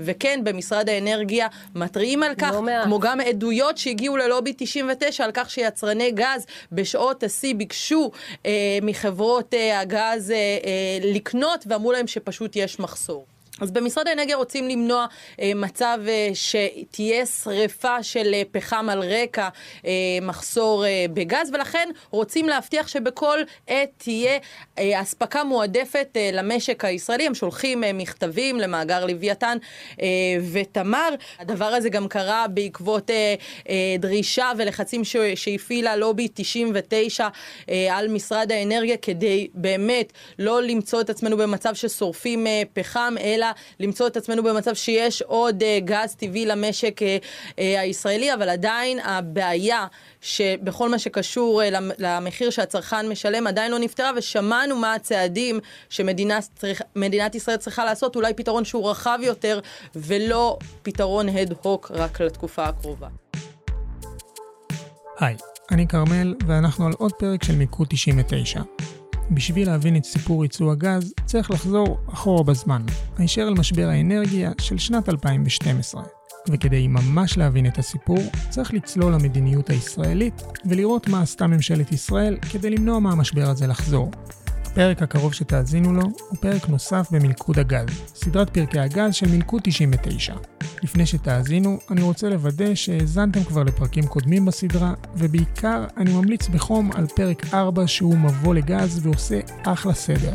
וכן, במשרד האנרגיה מתריעים על כך, כמו גם עדויות שהגיעו ללובי 99 על כך שיצרני גז בשעות השיא ביקשו מחברות הגז לקנות ואמרו להם שפשוט יש מחסור. אז במשרד האנרגיה רוצים למנוע מצב שתהיה שריפה של פחם על רקע מחסור בגז, ולכן רוצים להבטיח שבכל עת תהיה אספקה מועדפת למשק הישראלי. הם שולחים מכתבים למאגר לוויתן ותמר. הדבר הזה גם קרה בעקבות דרישה ולחצים שהפעילה לובי 99 על משרד האנרגיה, כדי באמת לא למצוא את עצמנו במצב ששורפים פחם, אלא למצוא את עצמנו במצב שיש עוד גז טבעי למשק הישראלי, אבל עדיין הבעיה שבכל מה שקשור למחיר שהצרכן משלם עדיין לא נפתרה, ושמענו מה הצעדים שמדינת ישראל צריכה לעשות, אולי פתרון שהוא רחב יותר, ולא פתרון הד-הוק רק לתקופה הקרובה. היי, אני כרמל, ואנחנו על עוד פרק של מיקוד 99. בשביל להבין את סיפור ייצוא הגז, צריך לחזור אחורה בזמן, הישר אל משבר האנרגיה של שנת 2012. וכדי ממש להבין את הסיפור, צריך לצלול למדיניות הישראלית ולראות מה עשתה ממשלת ישראל כדי למנוע מהמשבר הזה לחזור. הפרק הקרוב שתאזינו לו הוא פרק נוסף במלכוד הגז, סדרת פרקי הגז של מלכוד 99. לפני שתאזינו, אני רוצה לוודא שהאזנתם כבר לפרקים קודמים בסדרה, ובעיקר אני ממליץ בחום על פרק 4 שהוא מבוא לגז ועושה אחלה סדר.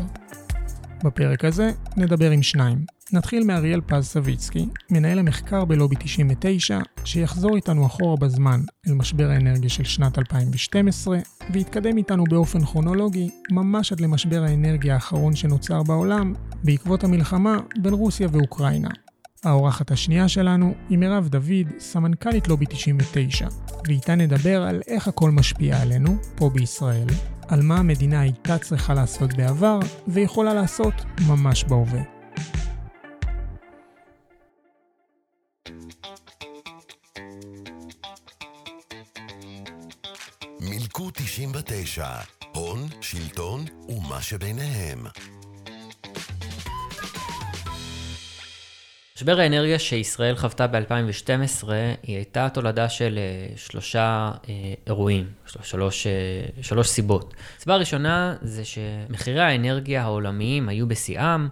בפרק הזה נדבר עם שניים. נתחיל מאריאל פז סביצקי, מנהל המחקר בלובי 99, שיחזור איתנו אחורה בזמן אל משבר האנרגיה של שנת 2012, ויתקדם איתנו באופן כרונולוגי ממש עד למשבר האנרגיה האחרון שנוצר בעולם, בעקבות המלחמה בין רוסיה ואוקראינה. האורחת השנייה שלנו היא מירב דוד, סמנכ"לית לובי 99, ואיתה נדבר על איך הכל משפיע עלינו, פה בישראל, על מה המדינה הייתה צריכה לעשות בעבר, ויכולה לעשות ממש בהווה. 99, הון, שלטון ומה שביניהם. משבר האנרגיה שישראל חוותה ב-2012 היא הייתה תולדה של שלושה אירועים, שלוש, שלוש סיבות. הסיבה הראשונה זה שמחירי האנרגיה העולמיים היו בשיאם,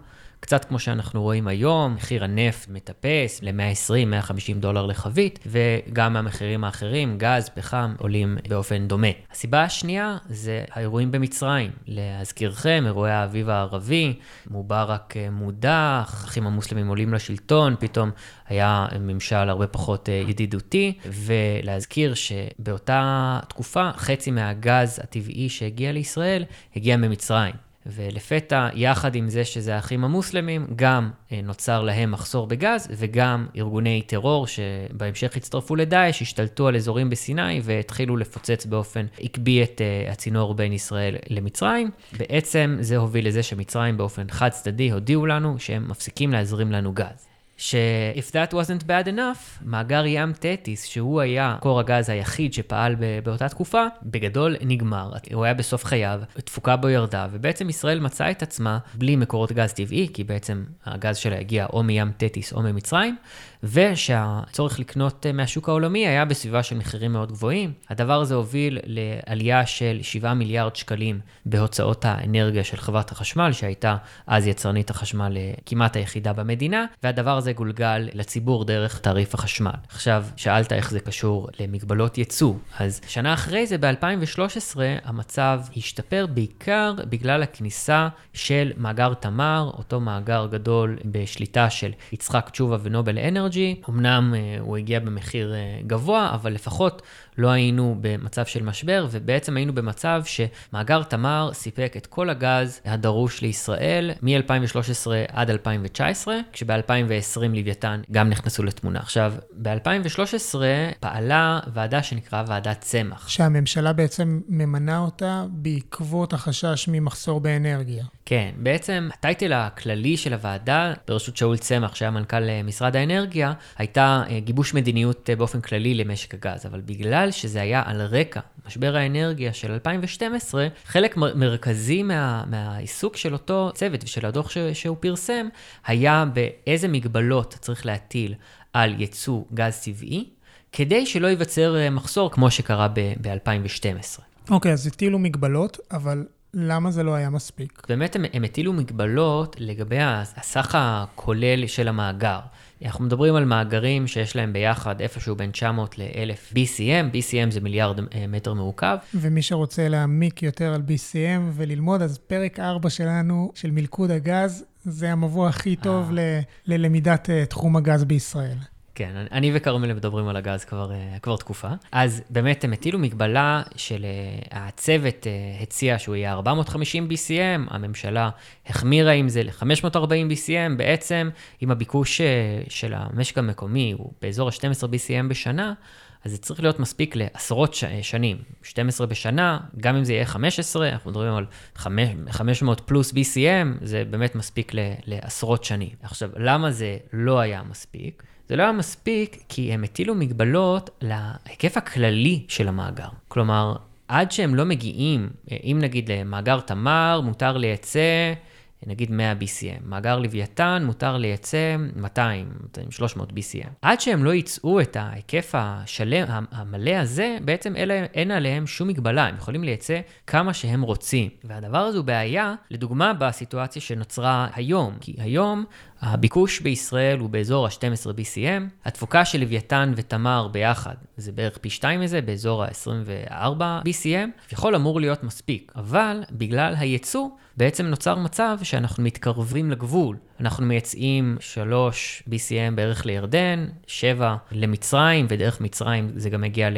קצת כמו שאנחנו רואים היום, מחיר הנפט מטפס ל-120-150 דולר לחבית, וגם המחירים האחרים, גז, פחם, עולים באופן דומה. הסיבה השנייה זה האירועים במצרים. להזכירכם, אירועי האביב הערבי, מובארק מודח, האחים המוסלמים עולים לשלטון, פתאום היה ממשל הרבה פחות ידידותי, ולהזכיר שבאותה תקופה חצי מהגז הטבעי שהגיע לישראל הגיע ממצרים. ולפתע, יחד עם זה שזה האחים המוסלמים, גם נוצר להם מחסור בגז, וגם ארגוני טרור שבהמשך הצטרפו לדאעש, השתלטו על אזורים בסיני והתחילו לפוצץ באופן עקבי את הצינור בין ישראל למצרים. בעצם זה הוביל לזה שמצרים באופן חד צדדי הודיעו לנו שהם מפסיקים להזרים לנו גז. ש-if that wasn't bad enough, מאגר ים תטיס, שהוא היה קור הגז היחיד שפעל באותה תקופה, בגדול נגמר. הוא היה בסוף חייו, תפוקה בו ירדה, ובעצם ישראל מצאה את עצמה בלי מקורות גז טבעי, כי בעצם הגז שלה הגיע או מים תטיס או ממצרים, ושהצורך לקנות מהשוק העולמי היה בסביבה של מחירים מאוד גבוהים. הדבר הזה הוביל לעלייה של 7 מיליארד שקלים בהוצאות האנרגיה של חברת החשמל, שהייתה אז יצרנית החשמל כמעט היחידה במדינה, והדבר הזה גולגל לציבור דרך תעריף החשמל. עכשיו, שאלת איך זה קשור למגבלות ייצוא. אז שנה אחרי זה, ב-2013, המצב השתפר בעיקר בגלל הכניסה של מאגר תמר, אותו מאגר גדול בשליטה של יצחק תשובה ונובל אנרג'י. אמנם הוא הגיע במחיר גבוה, אבל לפחות לא היינו במצב של משבר, ובעצם היינו במצב שמאגר תמר סיפק את כל הגז הדרוש לישראל מ-2013 עד 2019, כשב-2020 לוויתן גם נכנסו לתמונה. עכשיו, ב-2013 פעלה ועדה שנקרא ועדת צמח. שהממשלה בעצם ממנה אותה בעקבות החשש ממחסור באנרגיה. כן, בעצם הטייטל הכללי של הוועדה, בראשות שאול צמח, שהיה מנכ"ל משרד האנרגיה, הייתה גיבוש מדיניות באופן כללי למשק הגז, אבל בגלל שזה היה על רקע משבר האנרגיה של 2012, חלק מרכזי מה, מהעיסוק של אותו צוות ושל הדוח ש, שהוא פרסם, היה באיזה מגבלות צריך להטיל על ייצוא גז טבעי, כדי שלא ייווצר אה, מחסור כמו שקרה ב-2012. אוקיי, okay, אז הטילו מגבלות, אבל למה זה לא היה מספיק? באמת הם, הם הטילו מגבלות לגבי הסך הכולל של המאגר. אנחנו מדברים על מאגרים שיש להם ביחד איפשהו בין 900 ל-1000 BCM, BCM זה מיליארד אה, מטר מעוקב. ומי שרוצה להעמיק יותר על BCM וללמוד, אז פרק 4 שלנו, של מלכוד הגז, זה המבוא הכי טוב אה. ללמידת אה, תחום הגז בישראל. כן, אני וכרמל מדברים על הגז כבר, אה, כבר תקופה. אז באמת הם הטילו מגבלה של אה, הצוות אה, הציע שהוא יהיה 450 BCM, הממשלה החמירה עם זה ל-540 BCM, בעצם אם הביקוש של המשק המקומי הוא באזור ה-12 BCM בשנה, אז זה צריך להיות מספיק לעשרות ש... שנים, 12 בשנה, גם אם זה יהיה 15, אנחנו מדברים על 500 פלוס BCM, זה באמת מספיק ל... לעשרות שנים. עכשיו, למה זה לא היה מספיק? זה לא היה מספיק כי הם הטילו מגבלות להיקף הכללי של המאגר. כלומר, עד שהם לא מגיעים, אם נגיד למאגר תמר מותר לייצא נגיד 100 BCM. מאגר לוויתן מותר לייצא 200, 300 BCM. עד שהם לא ייצאו את ההיקף השלם, המלא הזה, בעצם אלה, אין עליהם שום מגבלה, הם יכולים לייצא כמה שהם רוצים. והדבר הזה הוא בעיה, לדוגמה, בסיטואציה שנוצרה היום. כי היום הביקוש בישראל הוא באזור ה-12 BCM, התפוקה של לוויתן ותמר ביחד זה בערך פי 2 מזה, באזור ה-24 BCM, יכול אמור להיות מספיק. אבל בגלל הייצוא, בעצם נוצר מצב שאנחנו מתקרבים לגבול. אנחנו מייצאים 3 BCM בערך לירדן, 7 למצרים, ודרך מצרים זה גם מגיע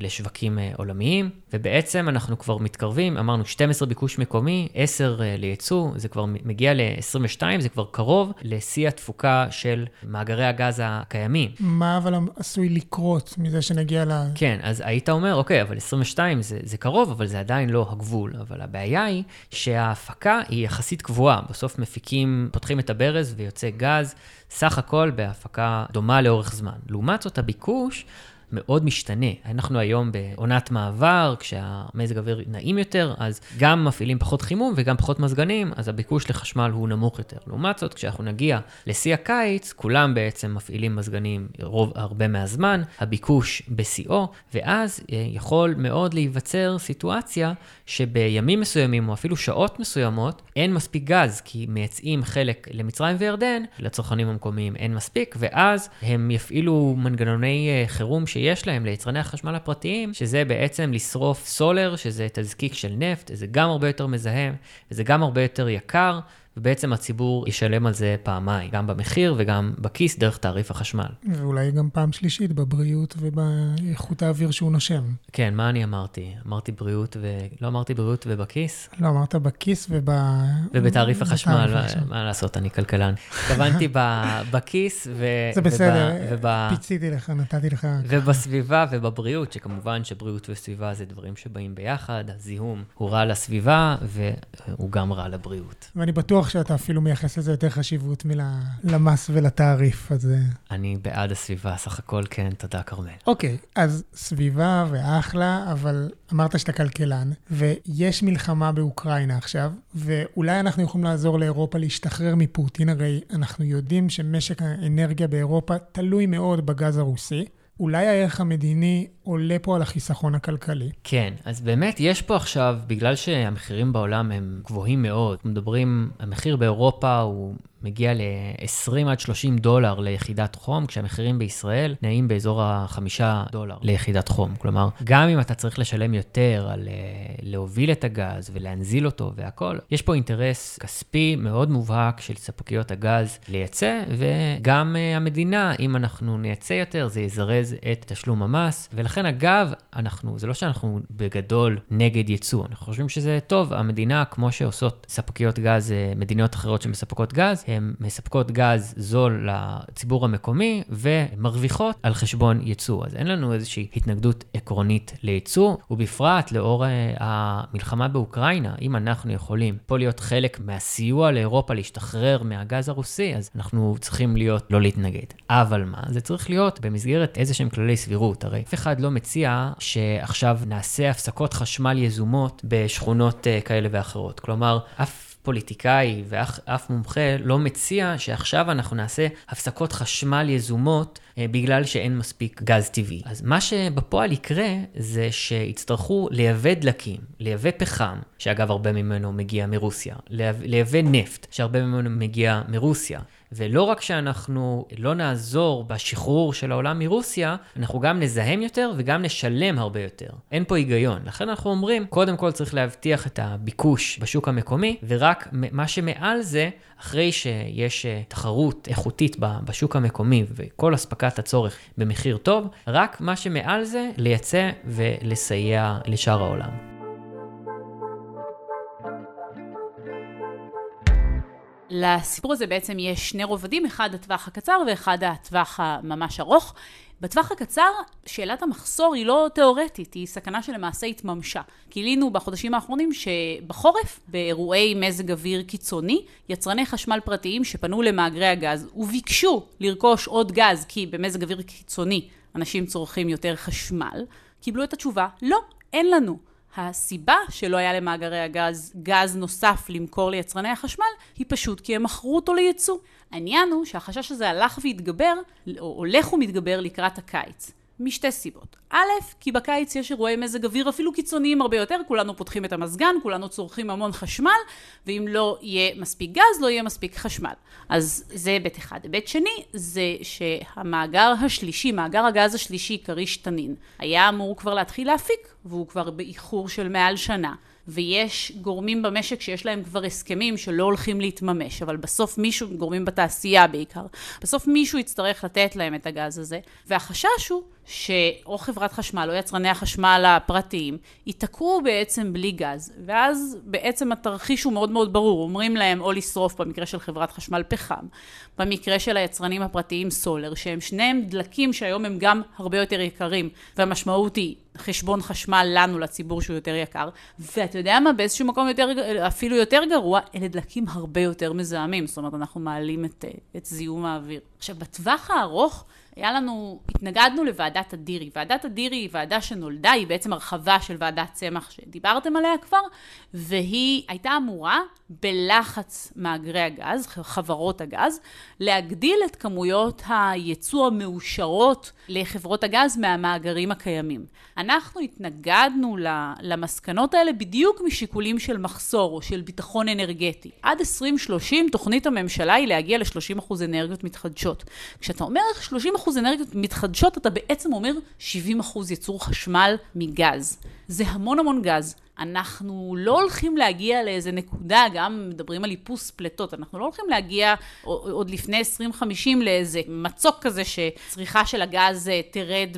לשווקים אה, עולמיים, ובעצם אנחנו כבר מתקרבים, אמרנו 12 ביקוש מקומי, 10 אה, לייצוא, זה כבר מגיע ל-22, זה כבר קרוב לשיא התפוקה של מאגרי הגז הקיימים. מה אבל עשוי לקרות מזה שנגיע ל... כן, אז היית אומר, אוקיי, אבל 22 זה, זה קרוב, אבל זה עדיין לא הגבול. אבל הבעיה היא שההפקה היא יחסית קבועה. בסוף מפיקים, פותחים את הברז ויוצא גז, סך הכל בהפקה דומה לאורך זמן. לעומת זאת, הביקוש מאוד משתנה. אנחנו היום בעונת מעבר, כשהמזג האוויר נעים יותר, אז גם מפעילים פחות חימום וגם פחות מזגנים, אז הביקוש לחשמל הוא נמוך יותר. לעומת זאת, כשאנחנו נגיע לשיא הקיץ, כולם בעצם מפעילים מזגנים רוב, הרבה מהזמן, הביקוש בשיאו, ואז אה, יכול מאוד להיווצר סיטואציה שבימים מסוימים, או אפילו שעות מסוימות, אין מספיק גז, כי מייצאים חלק למצרים וירדן, לצרכנים המקומיים אין מספיק, ואז הם יפעילו מנגנוני אה, חירום שיש להם ליצרני החשמל הפרטיים, שזה בעצם לשרוף סולר, שזה תזקיק של נפט, זה גם הרבה יותר מזהם, וזה גם הרבה יותר יקר, ובעצם הציבור ישלם על זה פעמיים, גם במחיר וגם בכיס דרך תעריף החשמל. ואולי גם פעם שלישית בבריאות ובאיכות האוויר שהוא נושם. כן, מה אני אמרתי? אמרתי בריאות ו... לא אמרתי בריאות ובכיס? לא, אמרת בכיס וב... ובתעריף החשמל, מה, מה לעשות, אני כלכלן. התכוונתי בכיס ו... זה בסדר. פיציתי לך, נתתי לך... ובסביבה ובבריאות, שכמובן שבריאות וסביבה זה דברים שבאים ביחד, הזיהום הוא רע לסביבה והוא גם רע לבריאות. ואני בטוח שאתה אפילו מייחס לזה יותר חשיבות מלמס ולתעריף, אז... אני בעד הסביבה, סך הכל כן, תודה, כרמל. אוקיי, אז סביבה ואחלה, אבל אמרת שאתה כלכלן, ויש מלחמה באוקראינה עכשיו, ואולי אנחנו יכולים לעזור לאירופה להשתחרר מפוטין, הרי אנחנו יודעים שמשק האנרגיה באירופה תלוי מאוד בגז הרוסי. אולי הערך המדיני עולה פה על החיסכון הכלכלי. כן, אז באמת יש פה עכשיו, בגלל שהמחירים בעולם הם גבוהים מאוד, מדברים, המחיר באירופה הוא מגיע ל-20 עד 30 דולר ליחידת חום, כשהמחירים בישראל נעים באזור ה-5 דולר ליחידת חום. כלומר, גם אם אתה צריך לשלם יותר על uh, להוביל את הגז ולהנזיל אותו והכול, יש פה אינטרס כספי מאוד מובהק של ספקיות הגז לייצא, וגם uh, המדינה, אם אנחנו נייצא יותר, זה יזרז את תשלום המס. ולכן, אגב, אנחנו, זה לא שאנחנו בגדול נגד ייצוא, אנחנו חושבים שזה טוב. המדינה, כמו שעושות ספקיות גז, uh, מדינות אחרות שמספקות גז, הן מספקות גז זול לציבור המקומי ומרוויחות על חשבון ייצוא. אז אין לנו איזושהי התנגדות עקרונית לייצוא, ובפרט לאור אה, המלחמה באוקראינה, אם אנחנו יכולים פה להיות חלק מהסיוע לאירופה להשתחרר מהגז הרוסי, אז אנחנו צריכים להיות, לא להתנגד. אבל מה? זה צריך להיות במסגרת איזה שהם כללי סבירות. הרי אף אחד לא לא מציע שעכשיו נעשה הפסקות חשמל יזומות בשכונות uh, כאלה ואחרות. כלומר, אף פוליטיקאי ואף מומחה לא מציע שעכשיו אנחנו נעשה הפסקות חשמל יזומות אה, בגלל שאין מספיק גז טבעי. אז מה שבפועל יקרה זה שיצטרכו לייבא דלקים, לייבא פחם, שאגב הרבה ממנו מגיע מרוסיה, לייבא נפט, שהרבה ממנו מגיע מרוסיה. ולא רק שאנחנו לא נעזור בשחרור של העולם מרוסיה, אנחנו גם נזהם יותר וגם נשלם הרבה יותר. אין פה היגיון. לכן אנחנו אומרים, קודם כל צריך להבטיח את הביקוש בשוק המקומי, ורק מה שמעל זה, אחרי שיש אה, תחרות איכותית בשוק המקומי וכל אספקת הצורך במחיר טוב, רק מה שמעל זה, לייצא ולסייע לשאר העולם. לסיפור הזה בעצם יש שני רובדים, אחד הטווח הקצר ואחד הטווח הממש ארוך. בטווח הקצר, שאלת המחסור היא לא תיאורטית, היא סכנה שלמעשה התממשה. גילינו בחודשים האחרונים שבחורף, באירועי מזג אוויר קיצוני, יצרני חשמל פרטיים שפנו למאגרי הגז וביקשו לרכוש עוד גז, כי במזג אוויר קיצוני אנשים צורכים יותר חשמל, קיבלו את התשובה, לא, אין לנו. הסיבה שלא היה למאגרי הגז גז נוסף למכור ליצרני החשמל, היא פשוט כי הם מכרו אותו לייצוא. העניין הוא שהחשש הזה הלך והתגבר, או הולך ומתגבר לקראת הקיץ. משתי סיבות. א', כי בקיץ יש אירועי מזג אוויר אפילו קיצוניים הרבה יותר, כולנו פותחים את המזגן, כולנו צורכים המון חשמל, ואם לא יהיה מספיק גז, לא יהיה מספיק חשמל. אז זה היבט אחד. היבט שני, זה שהמאגר השלישי, מאגר הגז השלישי, כריש תנין, היה אמור כבר להתחיל להפיק, והוא כבר באיחור של מעל שנה. ויש גורמים במשק שיש להם כבר הסכמים שלא הולכים להתממש, אבל בסוף מישהו, גורמים בתעשייה בעיקר, בסוף מישהו יצטרך לתת להם את הגז הזה, והחשש הוא שאו חברת חשמל או יצרני החשמל הפרטיים ייתקעו בעצם בלי גז, ואז בעצם התרחיש הוא מאוד מאוד ברור, אומרים להם או לשרוף במקרה של חברת חשמל פחם, במקרה של היצרנים הפרטיים סולר, שהם שניהם דלקים שהיום הם גם הרבה יותר יקרים, והמשמעות היא חשבון חשמל לנו, לציבור שהוא יותר יקר, ואתה יודע מה, באיזשהו מקום יותר, אפילו יותר גרוע, אלה דלקים הרבה יותר מזהמים, זאת אומרת אנחנו מעלים את, את זיהום האוויר. עכשיו בטווח הארוך, היה לנו, התנגדנו לוועדת אדירי. ועדת אדירי היא ועדה שנולדה, היא בעצם הרחבה של ועדת צמח שדיברתם עליה כבר, והיא הייתה אמורה בלחץ מאגרי הגז, חברות הגז, להגדיל את כמויות הייצוא המאושרות לחברות הגז מהמאגרים הקיימים. אנחנו התנגדנו למסקנות האלה בדיוק משיקולים של מחסור או של ביטחון אנרגטי. עד 2030 תוכנית הממשלה היא להגיע ל-30% אנרגיות מתחדשות. כשאתה אומר 30% אנרגיות מתחדשות, אתה בעצם אומר 70% ייצור חשמל מגז. זה המון המון גז. אנחנו לא הולכים להגיע לאיזה נקודה, גם מדברים על איפוס פליטות, אנחנו לא הולכים להגיע עוד לפני 2050 לאיזה מצוק כזה שצריכה של הגז אה, תרד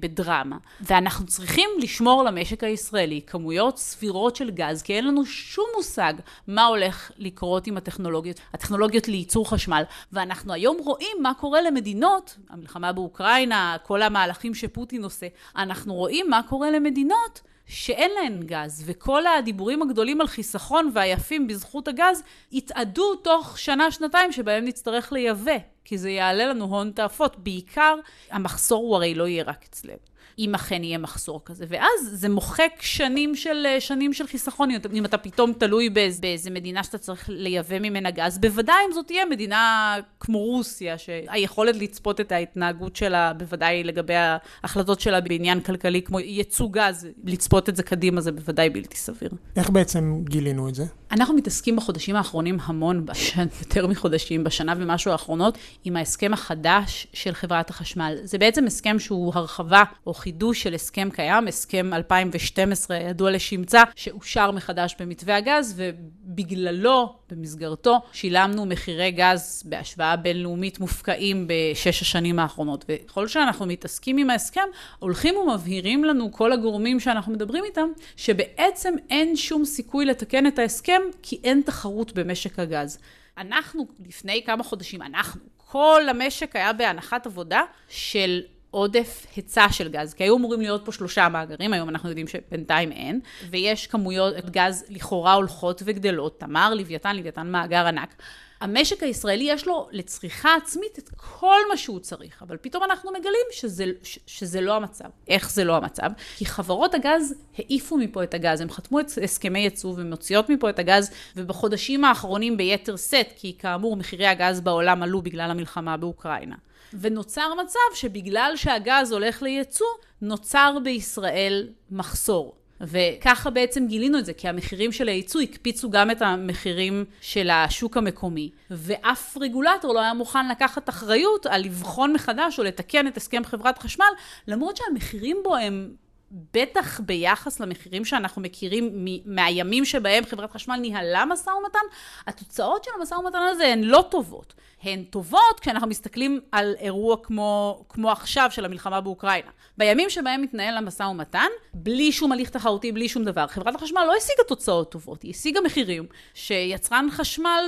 בדרמה. ואנחנו צריכים לשמור למשק הישראלי כמויות סבירות של גז, כי אין לנו שום מושג מה הולך לקרות עם הטכנולוגיות, הטכנולוגיות לייצור חשמל. ואנחנו היום רואים מה קורה למדינות, המלחמה באוקראינה, כל המהלכים שפוטין עושה, אנחנו רואים מה קורה למדינות שאין להן גז, וכל הדיבורים הגדולים על חיסכון והיפים בזכות הגז יתאדו תוך שנה-שנתיים שבהם נצטרך לייבא, כי זה יעלה לנו הון תאפות. בעיקר, המחסור הוא הרי לא יהיה רק אצלנו. אם אכן יהיה מחסור כזה. ואז זה מוחק שנים של, שנים של חיסכון, אם אתה פתאום תלוי באיזה, באיזה מדינה שאתה צריך לייבא ממנה גז. בוודאי אם זאת תהיה מדינה כמו רוסיה, שהיכולת לצפות את ההתנהגות שלה, בוודאי לגבי ההחלטות שלה בעניין כלכלי, כמו ייצוא גז, לצפות את זה קדימה זה בוודאי בלתי סביר. איך בעצם גילינו את זה? אנחנו מתעסקים בחודשים האחרונים המון, בשן, יותר מחודשים, בשנה ומשהו האחרונות, עם ההסכם החדש של חברת החשמל. זה בעצם הסכם שהוא הרחבה או חידוש של הסכם קיים, הסכם 2012 ידוע לשמצה, שאושר מחדש במתווה הגז, ובגללו, במסגרתו, שילמנו מחירי גז בהשוואה בינלאומית מופקעים בשש השנים האחרונות. וככל שאנחנו מתעסקים עם ההסכם, הולכים ומבהירים לנו כל הגורמים שאנחנו מדברים איתם, שבעצם אין שום סיכוי לתקן את ההסכם, כי אין תחרות במשק הגז. אנחנו, לפני כמה חודשים, אנחנו, כל המשק היה בהנחת עבודה של עודף היצע של גז, כי היו אמורים להיות פה שלושה מאגרים, היום אנחנו יודעים שבינתיים אין, ויש כמויות גז לכאורה הולכות וגדלות, תמר, לוויתן, לוויתן מאגר ענק. המשק הישראלי יש לו לצריכה עצמית את כל מה שהוא צריך, אבל פתאום אנחנו מגלים שזה, ש, שזה לא המצב. איך זה לא המצב? כי חברות הגז העיפו מפה את הגז, הם חתמו את הסכמי ייצוא ומוציאות מפה את הגז, ובחודשים האחרונים ביתר שאת, כי כאמור מחירי הגז בעולם עלו בגלל המלחמה באוקראינה. ונוצר מצב שבגלל שהגז הולך לייצוא, נוצר בישראל מחסור. וככה בעצם גילינו את זה, כי המחירים של הייצוא הקפיצו גם את המחירים של השוק המקומי, ואף רגולטור לא היה מוכן לקחת אחריות על לבחון מחדש או לתקן את הסכם חברת חשמל, למרות שהמחירים בו הם בטח ביחס למחירים שאנחנו מכירים מהימים שבהם חברת חשמל ניהלה משא ומתן, התוצאות של המשא ומתן הזה הן לא טובות. הן טובות כשאנחנו מסתכלים על אירוע כמו, כמו עכשיו של המלחמה באוקראינה. בימים שבהם מתנהל המשא ומתן, בלי שום הליך תחרותי, בלי שום דבר, חברת החשמל לא השיגה תוצאות טובות, היא השיגה מחירים שיצרן חשמל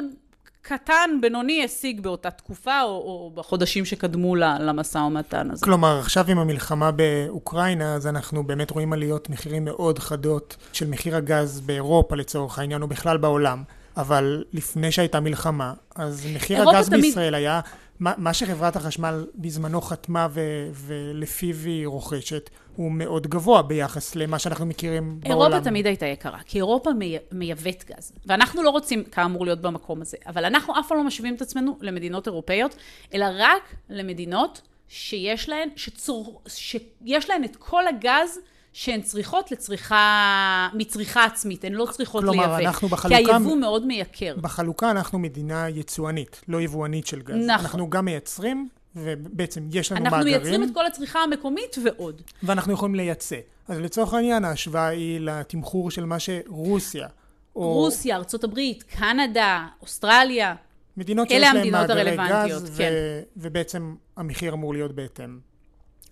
קטן, בינוני, השיג באותה תקופה, או, או בחודשים שקדמו למשא ומתן הזה. כלומר, עכשיו עם המלחמה באוקראינה, אז אנחנו באמת רואים עליות מחירים מאוד חדות של מחיר הגז באירופה לצורך העניין, או בכלל בעולם. אבל לפני שהייתה מלחמה, אז מחיר הגז תמיד... בישראל היה מה, מה שחברת החשמל בזמנו חתמה ו, ולפיו היא רוכשת, הוא מאוד גבוה ביחס למה שאנחנו מכירים בעולם. אירופה תמיד הייתה יקרה, כי אירופה מי, מייבאת גז. ואנחנו לא רוצים, כאמור, להיות במקום הזה. אבל אנחנו אף פעם לא משווים את עצמנו למדינות אירופאיות, אלא רק למדינות שיש להן, שצור, שיש להן את כל הגז שהן צריכות לצריכה, מצריכה עצמית, הן לא צריכות כלומר, לייבא. כלומר, אנחנו בחלוקה... כי היבוא מאוד מייקר. בחלוקה אנחנו מדינה יצואנית, לא יבואנית של גז. נכון. אנחנו גם מייצרים, ובעצם יש לנו אנחנו מאגרים. אנחנו מייצרים את כל הצריכה המקומית ועוד. ואנחנו יכולים לייצא. אז לצורך העניין, ההשוואה היא לתמחור של מה שרוסיה, או... רוסיה, ארה"ב, קנדה, אוסטרליה. מדינות שיש להן מאגרי גז, כן. ו... ובעצם המחיר אמור להיות בהתאם.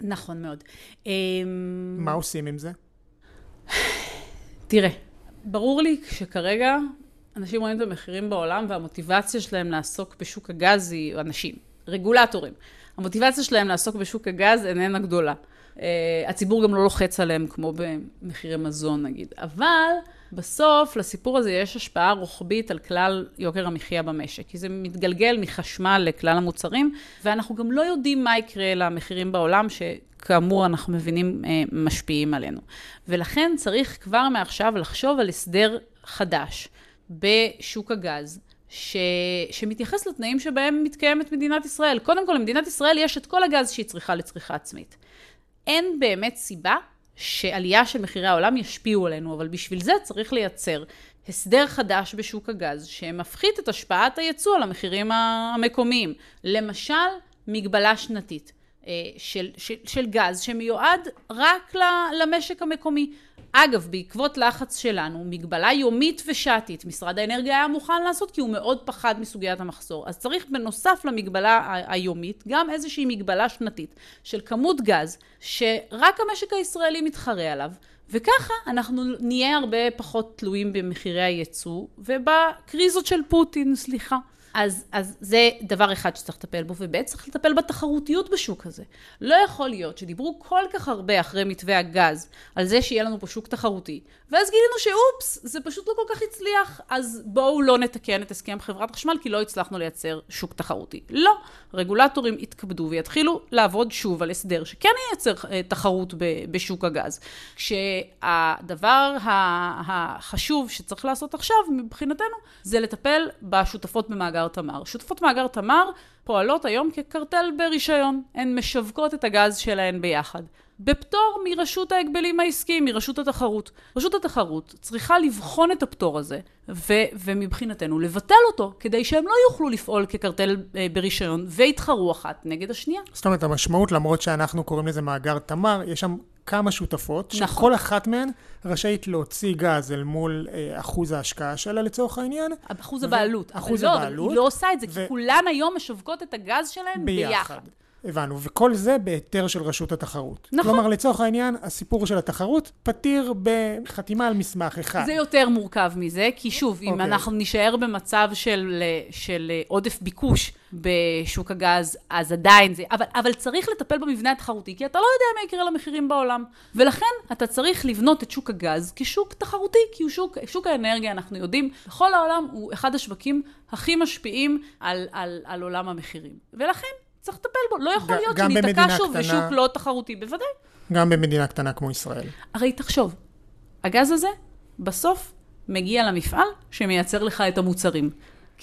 נכון מאוד. אמ, מה עושים עם זה? תראה, ברור לי שכרגע אנשים רואים את המחירים בעולם והמוטיבציה שלהם לעסוק בשוק הגז היא אנשים, רגולטורים. המוטיבציה שלהם לעסוק בשוק הגז איננה גדולה. Uh, הציבור גם לא לוחץ עליהם כמו במחירי מזון נגיד. אבל בסוף לסיפור הזה יש השפעה רוחבית על כלל יוקר המחיה במשק, כי זה מתגלגל מחשמל לכלל המוצרים, ואנחנו גם לא יודעים מה יקרה למחירים בעולם, שכאמור אנחנו מבינים uh, משפיעים עלינו. ולכן צריך כבר מעכשיו לחשוב על הסדר חדש בשוק הגז. ש... שמתייחס לתנאים שבהם מתקיימת מדינת ישראל. קודם כל, למדינת ישראל יש את כל הגז שהיא צריכה לצריכה עצמית. אין באמת סיבה שעלייה של מחירי העולם ישפיעו עלינו, אבל בשביל זה צריך לייצר הסדר חדש בשוק הגז, שמפחית את השפעת הייצוא על המחירים המקומיים. למשל, מגבלה שנתית. אה, של, של, של גז שמיועד רק למשק המקומי. אגב, בעקבות לחץ שלנו, מגבלה יומית ושעתית, משרד האנרגיה היה מוכן לעשות כי הוא מאוד פחד מסוגיית המחסור. אז צריך בנוסף למגבלה היומית, גם איזושהי מגבלה שנתית של כמות גז, שרק המשק הישראלי מתחרה עליו, וככה אנחנו נהיה הרבה פחות תלויים במחירי הייצוא ובקריזות של פוטין, סליחה. אז, אז זה דבר אחד שצריך לטפל בו, וב' צריך לטפל בתחרותיות בשוק הזה. לא יכול להיות שדיברו כל כך הרבה אחרי מתווה הגז על זה שיהיה לנו פה שוק תחרותי, ואז גילינו שאופס, זה פשוט לא כל כך הצליח, אז בואו לא נתקן את הסכם חברת חשמל, כי לא הצלחנו לייצר שוק תחרותי. לא, רגולטורים יתכבדו ויתחילו לעבוד שוב על הסדר שכן ייצר אה, תחרות בשוק הגז. כשהדבר החשוב שצריך לעשות עכשיו, מבחינתנו, זה לטפל בשותפות במאגר מאגר תמר. שותפות מאגר תמר פועלות היום כקרטל ברישיון. הן משווקות את הגז שלהן ביחד. בפטור מרשות ההגבלים העסקיים, מרשות התחרות. רשות התחרות צריכה לבחון את הפטור הזה, ו- ומבחינתנו לבטל אותו, כדי שהם לא יוכלו לפעול כקרטל אה, ברישיון ויתחרו אחת נגד השנייה. זאת אומרת, המשמעות, למרות שאנחנו קוראים לזה מאגר תמר, יש שם כמה שותפות, נכון. שכל אחת מהן רשאית להוציא גז אל מול אה, אחוז ההשקעה שלה לצורך העניין. אחוז ו... הבעלות. אחוז לא, הבעלות. היא לא עושה את זה, ו... כי כולן היום משווקות את הגז שלהן ביחד. ביחד. הבנו, וכל זה בהיתר של רשות התחרות. נכון. כלומר, לצורך העניין, הסיפור של התחרות פתיר בחתימה על מסמך אחד. זה יותר מורכב מזה, כי שוב, אם אוקיי. אנחנו נישאר במצב של, של עודף ביקוש בשוק הגז, אז עדיין זה... אבל, אבל צריך לטפל במבנה התחרותי, כי אתה לא יודע מה יקרה למחירים בעולם. ולכן אתה צריך לבנות את שוק הגז כשוק תחרותי, כי הוא שוק, שוק האנרגיה, אנחנו יודעים, בכל העולם הוא אחד השווקים הכי משפיעים על, על, על עולם המחירים. ולכן צריך לטפל בו. לא יכול להיות שניתקע שוב קטנה- בשוק לא תחרותי, בוודאי. גם במדינה קטנה כמו ישראל. הרי תחשוב, הגז הזה בסוף מגיע למפעל שמייצר לך את המוצרים.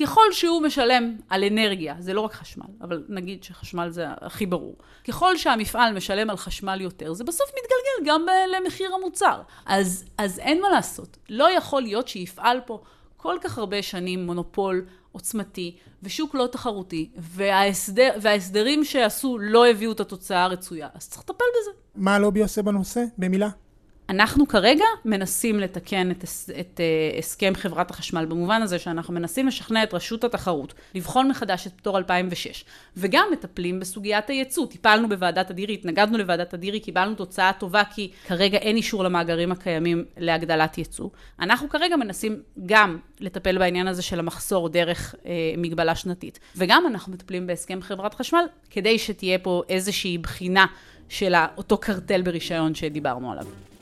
ככל שהוא משלם על אנרגיה, זה לא רק חשמל, אבל נגיד שחשמל זה הכי ברור. ככל שהמפעל משלם על חשמל יותר, זה בסוף מתגלגל גם ב- למחיר המוצר. אז, אז אין מה לעשות. לא יכול להיות שיפעל פה כל כך הרבה שנים מונופול עוצמתי ושוק לא תחרותי, וההסדר, וההסדרים שעשו לא הביאו את התוצאה הרצויה. אז צריך לטפל בזה. מה הלובי עושה בנושא? במילה? אנחנו כרגע מנסים לתקן את, את uh, הסכם חברת החשמל, במובן הזה שאנחנו מנסים לשכנע את רשות התחרות, לבחון מחדש את פטור 2006, וגם מטפלים בסוגיית הייצוא. טיפלנו בוועדת אדירי, התנגדנו לוועדת אדירי, קיבלנו תוצאה טובה, כי כרגע אין אישור למאגרים הקיימים להגדלת ייצוא. אנחנו כרגע מנסים גם לטפל בעניין הזה של המחסור דרך uh, מגבלה שנתית, וגם אנחנו מטפלים בהסכם חברת חשמל, כדי שתהיה פה איזושהי בחינה של אותו קרטל ברישיון שדיברנו עליו.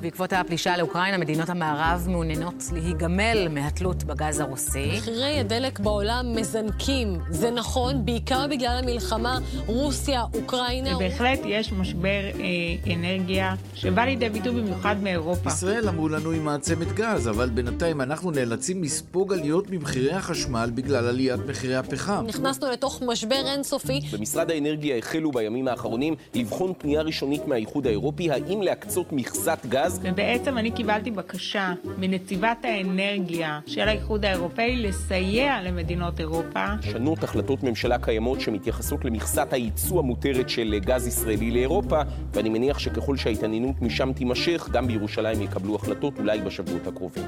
בעקבות הפלישה לאוקראינה, מדינות המערב מעוניינות להיגמל מהתלות בגז הרוסי. מחירי הדלק בעולם מזנקים. זה נכון, בעיקר בגלל המלחמה רוסיה-אוקראינה. בהחלט יש משבר אה, אנרגיה שבא לידי ביטוי במיוחד מאירופה. ישראל אמרו לנו היא מעצמת גז, אבל בינתיים אנחנו נאלצים לספוג עליות במחירי החשמל בגלל עליית מחירי הפחם. נכנסנו לתוך משבר אינסופי. במשרד האנרגיה החלו בימים האחרונים לבחון פנייה ראשונית מהאיחוד האירופי האם להקצות מכסת גז ובעצם אני קיבלתי בקשה מנציבת האנרגיה של האיחוד האירופאי לסייע למדינות אירופה. לשנות החלטות ממשלה קיימות שמתייחסות למכסת הייצוא המותרת של גז ישראלי לאירופה, ואני מניח שככל שההתעניינות משם תימשך, גם בירושלים יקבלו החלטות אולי בשבועות הקרובים.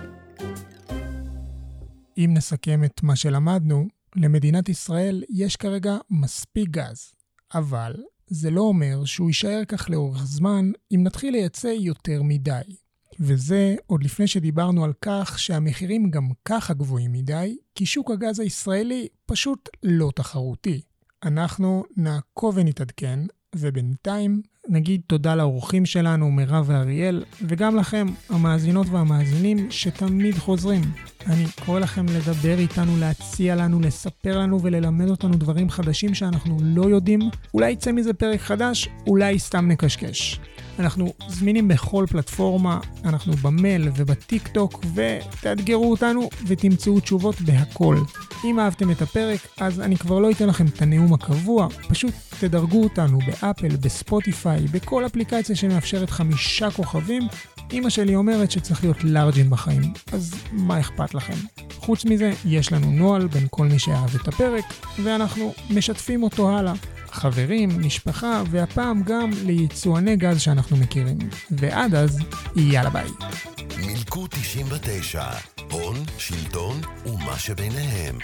אם נסכם את מה שלמדנו, למדינת ישראל יש כרגע מספיק גז, אבל זה לא אומר שהוא יישאר כך לאורך זמן אם נתחיל לייצא יותר מדי. וזה עוד לפני שדיברנו על כך שהמחירים גם ככה גבוהים מדי, כי שוק הגז הישראלי פשוט לא תחרותי. אנחנו נעקוב ונתעדכן, ובינתיים נגיד תודה לאורחים שלנו, מירב ואריאל, וגם לכם, המאזינות והמאזינים, שתמיד חוזרים. אני קורא לכם לדבר איתנו, להציע לנו, לספר לנו וללמד אותנו דברים חדשים שאנחנו לא יודעים. אולי יצא מזה פרק חדש, אולי סתם נקשקש. אנחנו זמינים בכל פלטפורמה, אנחנו במייל ובטיק טוק, ותאתגרו אותנו ותמצאו תשובות בהכל. אם אהבתם את הפרק, אז אני כבר לא אתן לכם את הנאום הקבוע, פשוט תדרגו אותנו באפל, בספוטיפיי, בכל אפליקציה שמאפשרת חמישה כוכבים. אמא שלי אומרת שצריך להיות לארג'ים בחיים, אז מה אכפת לכם? חוץ מזה, יש לנו נוהל בין כל מי שאהב את הפרק, ואנחנו משתפים אותו הלאה. חברים, משפחה, והפעם גם ליצואני גז שאנחנו מכירים. ועד אז, יאללה ביי. מילקו 99, הון, שלטון ומה שביניהם.